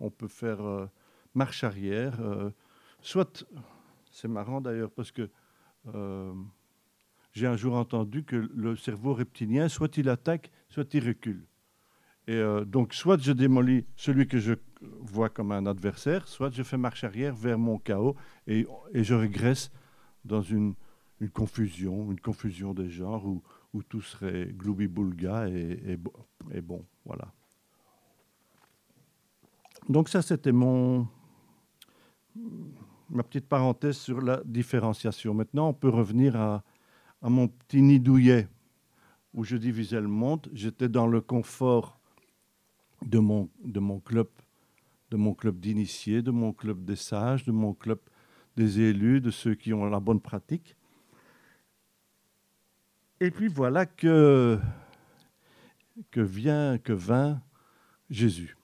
on peut faire euh, marche arrière. euh, soit, c'est marrant d'ailleurs parce que euh, j'ai un jour entendu que le cerveau reptilien, soit il attaque, soit il recule. Et donc, soit je démolis celui que je vois comme un adversaire, soit je fais marche arrière vers mon chaos et, je régresse dans une, confusion, une confusion des genres où, tout serait gloubi-boulga et, et bo- et bon, voilà. Donc ça, c'était mon ma petite parenthèse sur la différenciation. Maintenant, on peut revenir à, mon petit nid douillet où je divisais le monde. J'étais dans le confort de mon, club, de mon club d'initiés, de mon club des sages, de mon club des élus, de ceux qui ont la bonne pratique. Et puis voilà que, que vient, que vint Jésus.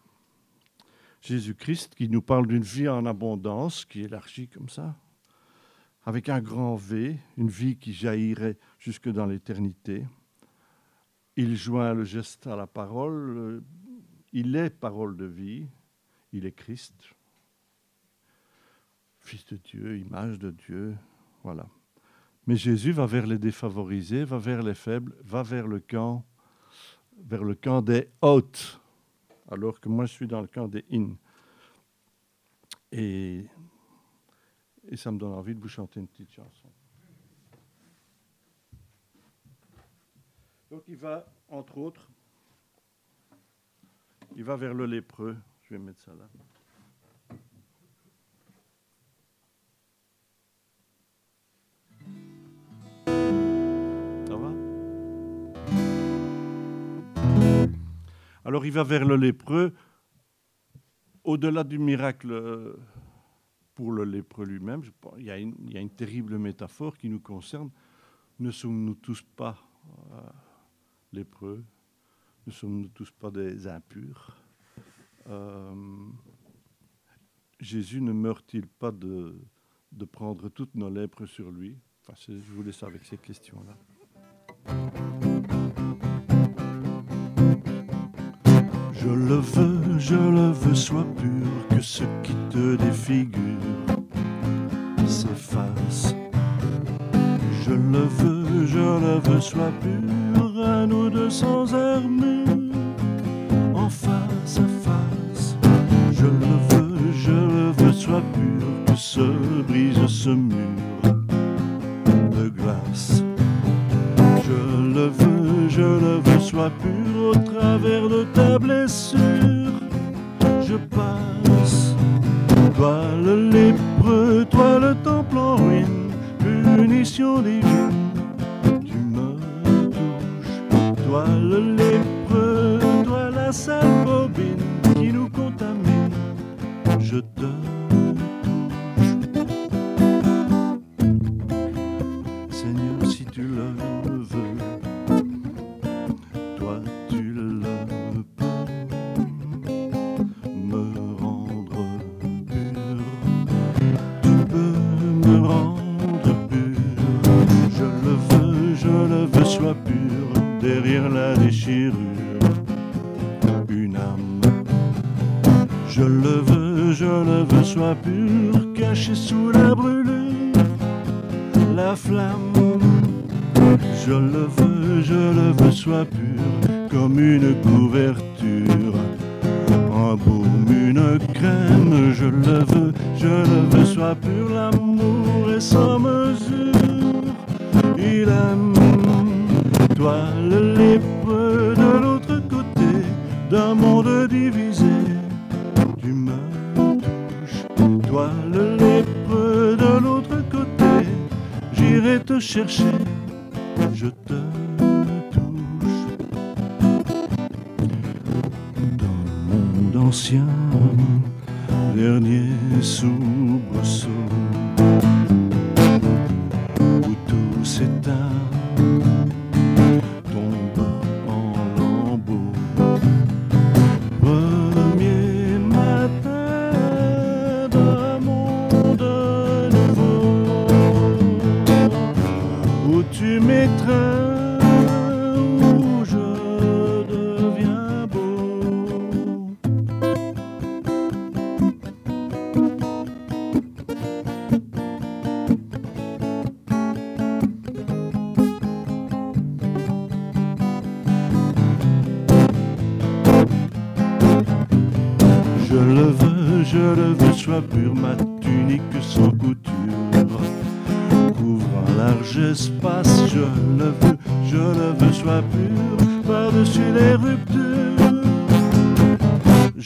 Jésus-Christ qui nous parle d'une vie en abondance, qui élargit comme ça, avec un grand V, une vie qui jaillirait jusque dans l'éternité. Il joint le geste à la parole, il est parole de vie, il est Christ, Fils de Dieu, image de Dieu, voilà. Mais Jésus va vers les défavorisés, va vers les faibles, va vers le camp, vers le camp des hautes, alors que moi je suis dans le camp des in. Et, et ça me donne envie de vous chanter une petite chanson. Donc il va, entre autres, il va vers le lépreux. Je vais mettre ça là. Alors il va vers le lépreux. Au-delà du miracle euh, pour le lépreux lui-même, il y, a une, terrible métaphore qui nous concerne. Ne sommes-nous tous pas euh, lépreux? Ne sommes-nous tous pas des impurs? Euh, Jésus ne meurt-il pas de, prendre toutes nos lèpres sur lui? Je vous laisse avec ces questions-là. Sois pur, que ce qui te défigure s'efface. Je le veux, je le veux, sois pur, à nous deux sans armure, en face à face. Je le veux, je le veux, sois pur, que se brise ce mur de glace. Je le veux, je le veux, sois pur au travers derrière la déchirure. Une âme. Je le veux, je le veux, sois pur, caché sous la brûlure la flamme. Je le veux, je le veux, sois pur, comme une couverture. Un baume, une crème, je le veux, je le veux, sois pur, l'amour est sans mesure. Il aime, le lépreux de l'autre côté d'un monde divisé. Tu me touches, toi le lépreux de l'autre côté j'irai te chercher, je te touche. Dans le monde ancien,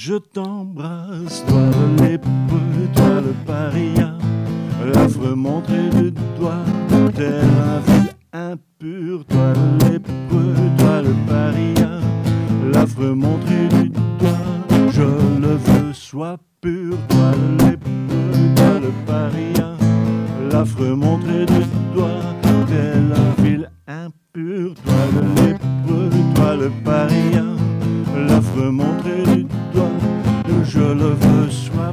Je t'embrasse, toi le lépreux, toi le paria, l'affreux montré du doigt, tel un fil impur, toi le lépreux, toi le paria, l'affreux montré du doigt, je le veux, sois pur, toi le lépreux, toi le paria, l'affreux montré du doigt, tel un fil impur, toi le lépreux, toi le paria, l'affreux montré du doigt, je le veux, sois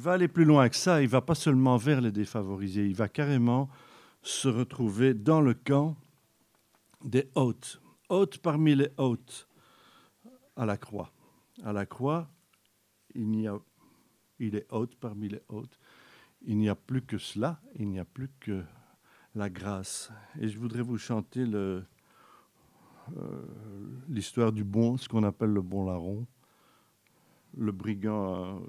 Il va aller plus loin que ça, il va pas seulement vers les défavorisés, il va carrément se retrouver dans le camp des hôtes. Hôtes parmi les hôtes à la croix. À la croix, il, est hôte parmi les hôtes. Il n'y a plus que cela, il n'y a plus que la grâce. Et je voudrais vous chanter euh, l'histoire du bon, ce qu'on appelle le bon larron, le brigand, euh,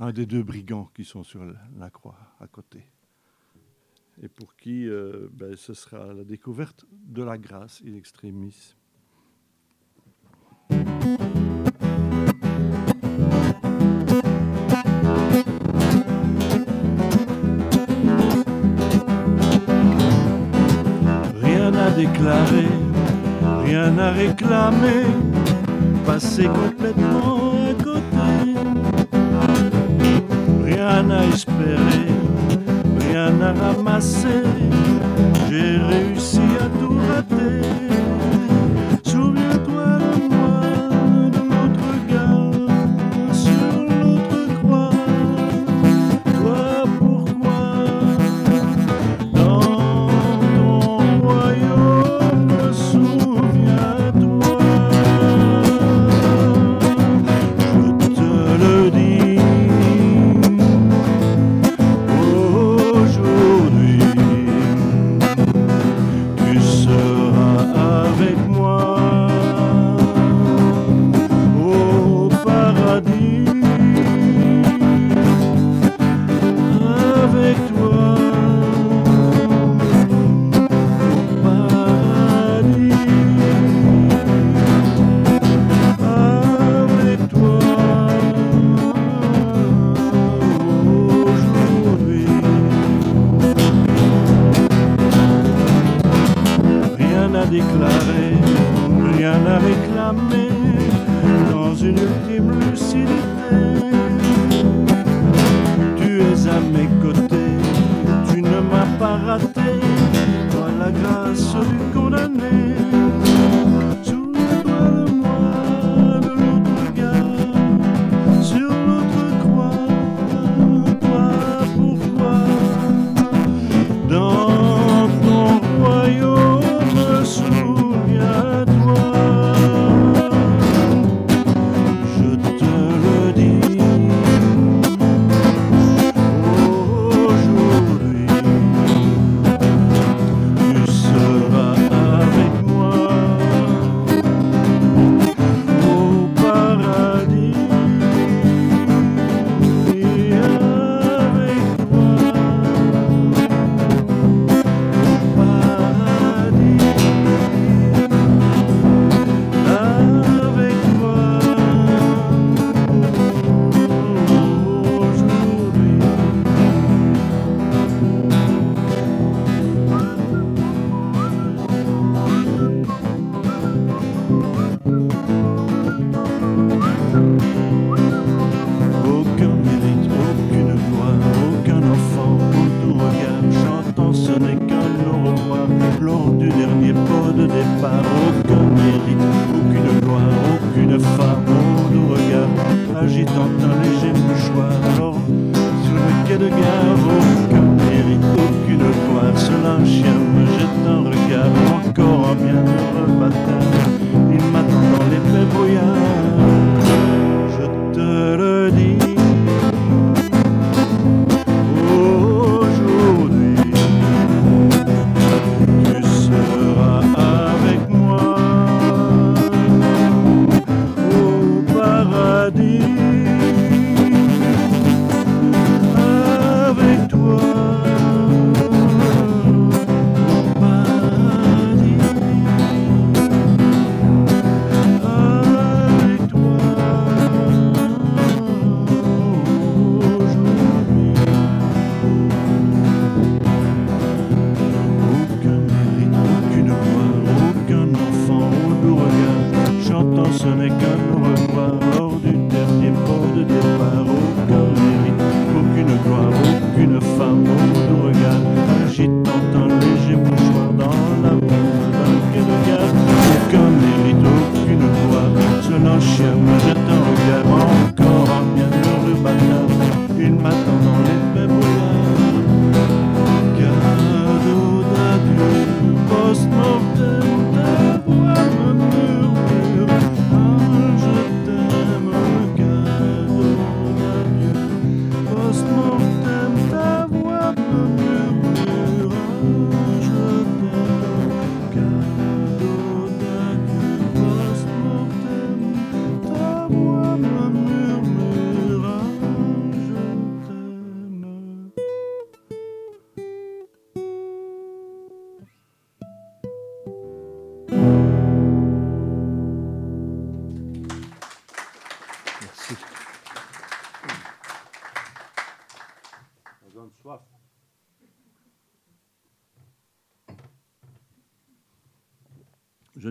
un des deux brigands qui sont sur la- croix à côté. Et pour qui euh, ben, ce sera la découverte de la grâce in extremis. Rien à déclarer, rien à réclamer, passer complètement Rien à espérer, rien à ramasser, j'ai réussi à tout rater.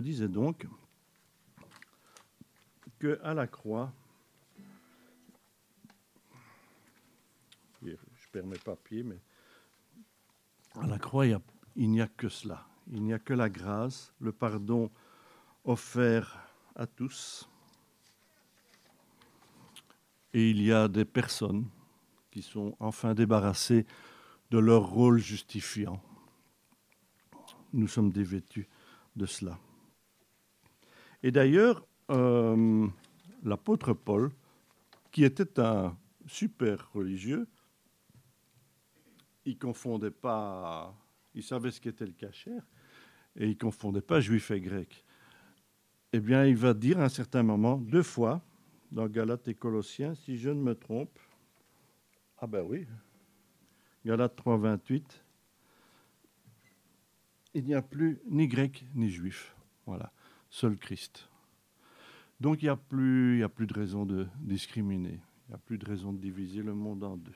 Disais donc que à la croix, je perds mes papiers, mais à la croix, il n'y a, que cela. Il n'y a que la grâce, le pardon offert à tous. Et il y a des personnes qui sont enfin débarrassées de leur rôle justifiant. Nous sommes dévêtus de cela. Et d'ailleurs, euh, l'apôtre Paul, qui était un super religieux, il confondait pas, il savait ce qu'était le cachère, et il confondait pas juif et grec. Eh bien, il va dire à un certain moment, deux fois, dans Galates et Colossiens, si je ne me trompe, ah ben oui, Galates 3, 28, il n'y a plus ni grec ni juif. Voilà, seul Christ. Donc il n'y a, plus, a plus de raison de discriminer, il n'y a plus de raison de diviser le monde en deux.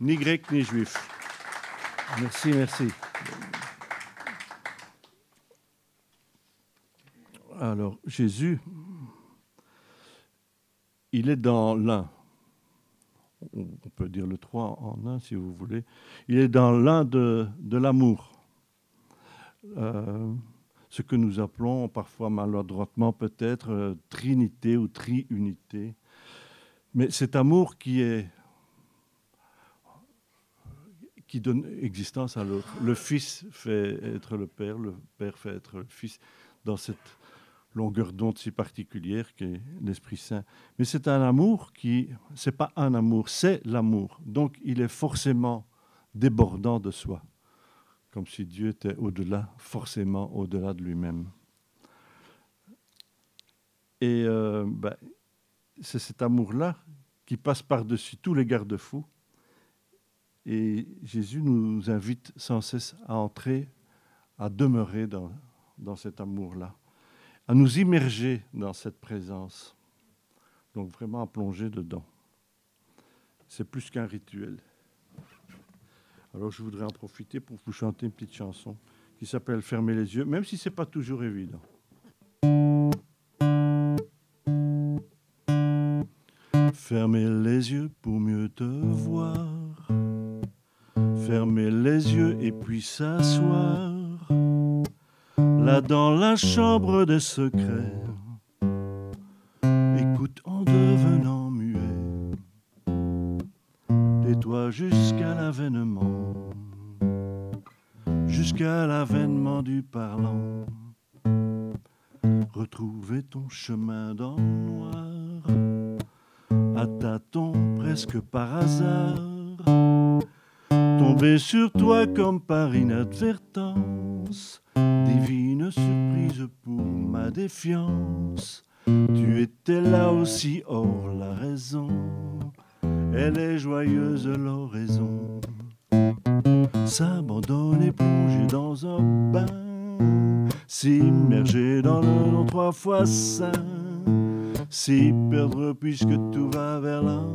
Ni grec ni juif. Merci, merci. Alors, Jésus, il est dans l'un. On peut dire le trois en un si vous voulez. Il est dans l'un de, l'amour. Euh, ce que nous appelons parfois maladroitement peut-être euh, trinité ou triunité. Mais cet amour qui est donne existence à l'autre. Le Fils fait être le Père, le Père fait être le Fils dans cette longueur d'onde si particulière qu'est l'Esprit Saint. Mais c'est un amour qui, c'est pas un amour, c'est l'amour. Donc il est forcément débordant de soi, comme si Dieu était au-delà, forcément au-delà de lui-même. Et euh, ben, c'est cet amour-là qui passe par-dessus tous les garde-fous Et Jésus nous invite sans cesse à entrer, à demeurer dans, dans cet amour-là, à nous immerger dans cette présence. Donc vraiment à plonger dedans. C'est plus qu'un rituel. Alors je voudrais en profiter pour vous chanter une petite chanson qui s'appelle Fermer les yeux, même si ce n'est pas toujours évident. Fermez les yeux pour mieux te voir. Fermez les yeux et puis s'asseoir. Là dans la chambre des secrets. Écoute en devenant muet. Tais-toi jusqu'à l'avènement. Jusqu'à l'avènement du parlant. Retrouver ton chemin dans le noir à tâtons presque par hasard, tomber sur toi comme par inadvertance, divine surprise pour ma défiance. Tu étais là aussi hors la raison, elle est joyeuse l'oraison. S'abandonner, plonger dans un bain, s'immerger dans le nom trois fois saint. Si perdre puisque tout va vers l'un,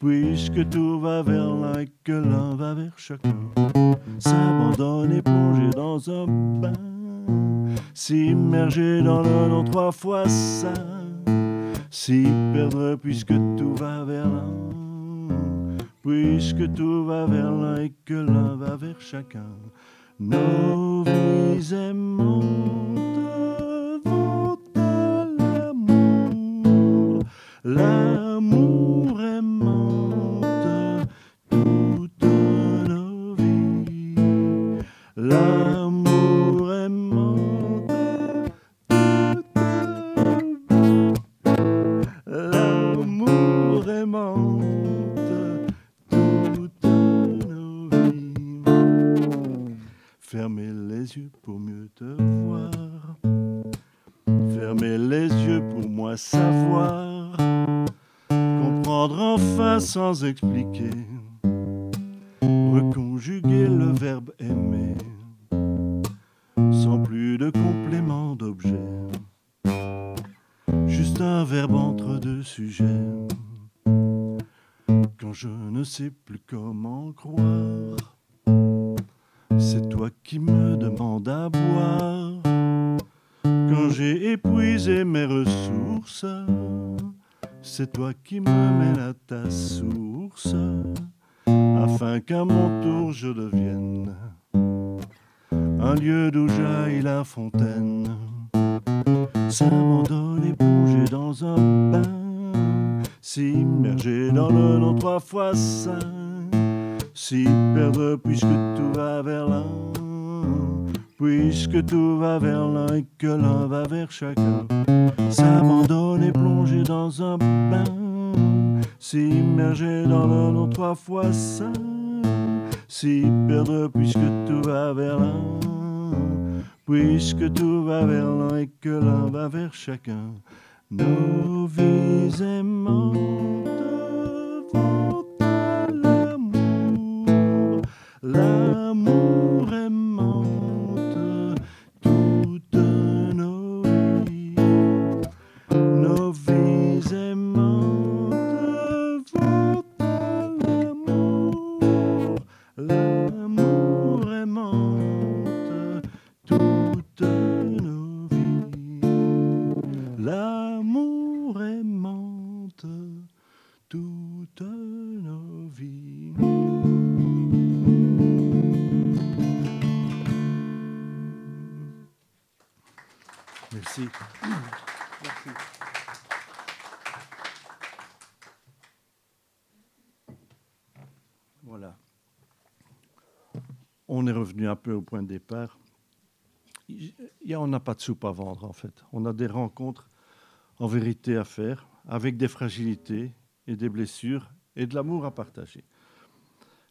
puisque tout va vers l'un et que l'un va vers chacun. S'abandonner, plonger dans un bain, s'immerger dans le nom trois fois ça. Si perdre puisque tout va vers l'un, puisque tout va vers l'un et que l'un va vers chacun. Nos vies expliquer, reconjuguer le verbe aimer, sans plus de complément d'objet, juste un verbe entre deux sujets. Quand je ne sais plus comment croire, c'est toi qui me demandes à boire. Quand j'ai épuisé mes ressources, c'est toi qui me mènes à ta source, afin qu'à mon tour je devienne un lieu d'où jaillit la fontaine. S'abandonner, plonger dans un bain, s'immerger dans le nom trois fois saint, s'y perdre puisque tout va vers l'un puisque tout va vers l'un et que l'un va vers chacun. S'abandonner, plonger dans un bain, s'immerger dans le nom trois fois saint, s'y perdre puisque tout va vers l'un, puisque tout va vers l'un et que l'un va vers chacun. Nos vies on est revenu un peu au point de départ. on n'a pas de soupe à vendre, en fait. On a des rencontres en vérité à faire, avec des fragilités et des blessures et de l'amour à partager.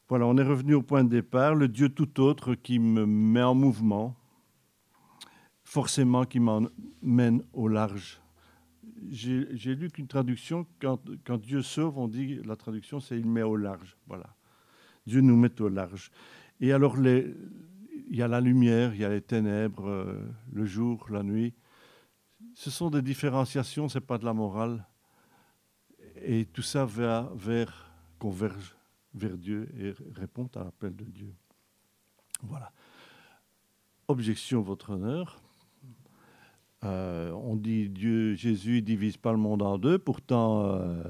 Voilà, on est revenu au point de départ, le Dieu tout autre qui me met en mouvement, forcément qui m'emmène au large. J'ai lu qu'une traduction, quand, quand, Dieu sauve, on dit, la traduction, c'est il met au large. Voilà. Dieu nous met au large. Et alors, il y a la lumière, il y a les ténèbres, euh, le jour, la nuit. Ce sont des différenciations, ce n'est pas de la morale. Et tout ça va vers, converge vers Dieu et répond à l'appel de Dieu. Voilà. Objection, votre honneur. Euh, on dit Dieu, Jésus divise pas le monde en deux. Pourtant, euh,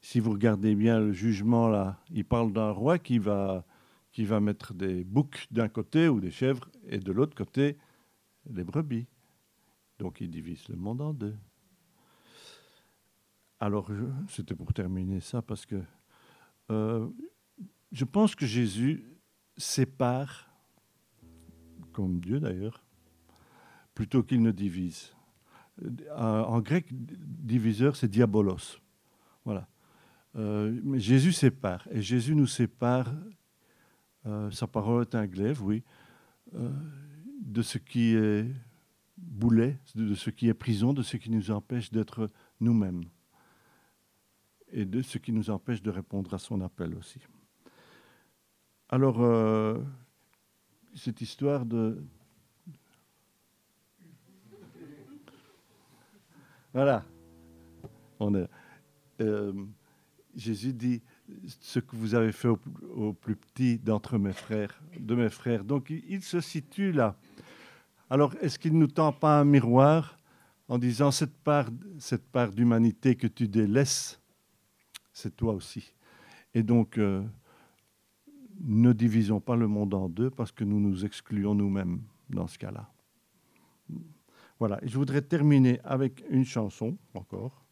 si vous regardez bien le jugement là, il parle d'un roi qui va, mettre des boucs d'un côté ou des chèvres et de l'autre côté les brebis. Donc il divise le monde en deux. Alors, c'était pour terminer ça parce que euh, je pense que Jésus sépare, comme Dieu d'ailleurs, plutôt qu'il ne divise. Euh, en grec, diviseur, c'est diabolos. Voilà. Euh, Jésus sépare. Et Jésus nous sépare, euh, sa parole est un glaive, oui, de ce qui est boulet, de ce qui est prison, de ce qui nous empêche d'être nous-mêmes. Et de ce qui nous empêche de répondre à son appel aussi. Alors, cette histoire de, Voilà. On euh, Jésus dit ce que vous avez fait au, plus petit d'entre mes frères, de mes frères. Donc il, se situe là. Alors est-ce qu'il ne nous tend pas un miroir en disant cette part, cette part d'humanité que tu délaisses, c'est toi aussi. Et donc euh, ne divisons pas le monde en deux parce que nous nous excluons nous-mêmes dans ce cas-là. Voilà, je voudrais terminer avec une chanson encore.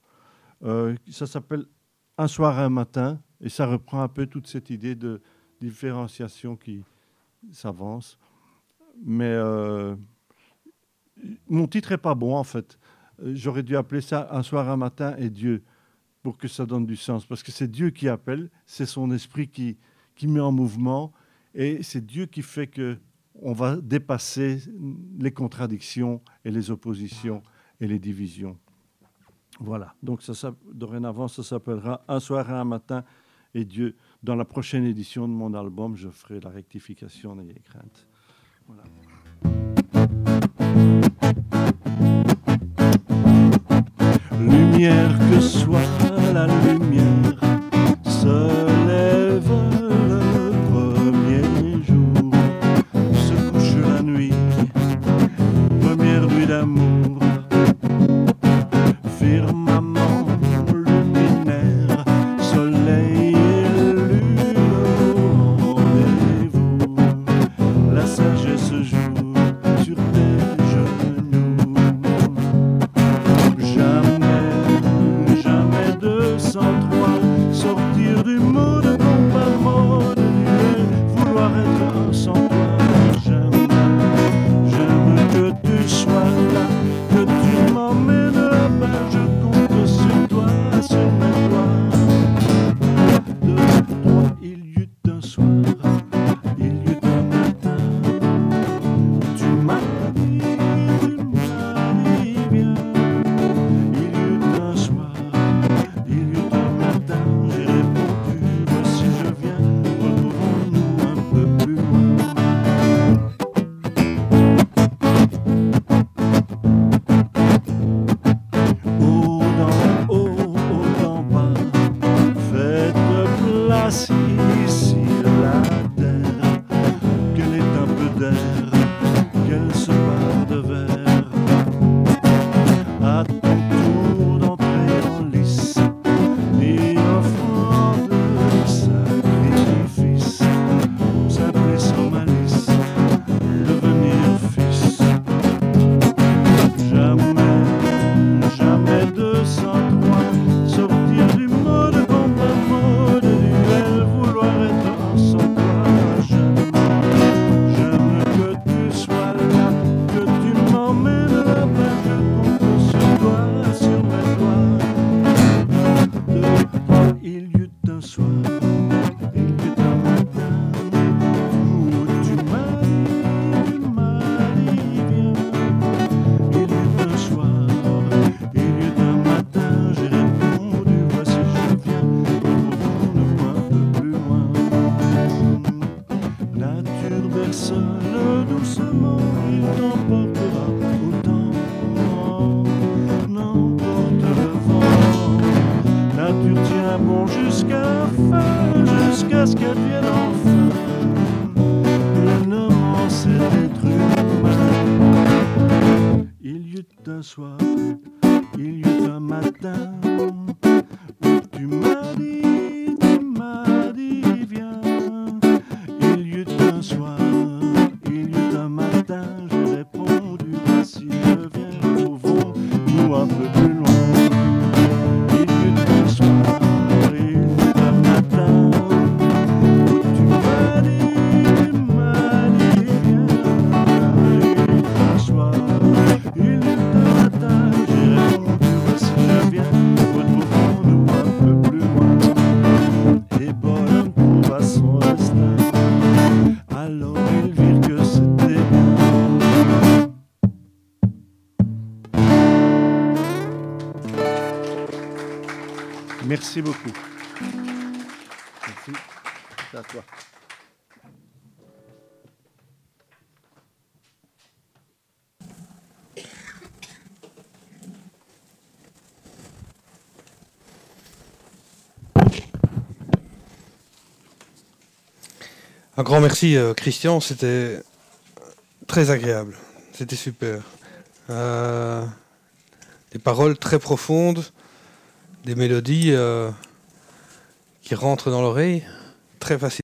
Euh, ça s'appelle Un soir, un matin, et ça reprend un peu toute cette idée de différenciation qui s'avance. Mais euh, mon titre est pas bon en fait. J'aurais dû appeler ça Un soir, un matin et Dieu pour que ça donne du sens. Parce que c'est Dieu qui appelle, c'est son esprit qui, qui met en mouvement, et c'est Dieu qui fait que on va dépasser les contradictions et les oppositions et les divisions. Voilà, donc dorénavant, ça s'appellera Un soir et un matin et Dieu. Dans la prochaine édition de mon album, je ferai la rectification, n'ayez crainte. Lumière que soit la lumière, Merci beaucoup. Merci. À toi. Un grand merci euh, Christian, c'était très agréable, c'était super. Euh, des paroles très profondes, des mélodies euh, qui rentrent dans l'oreille très facilement.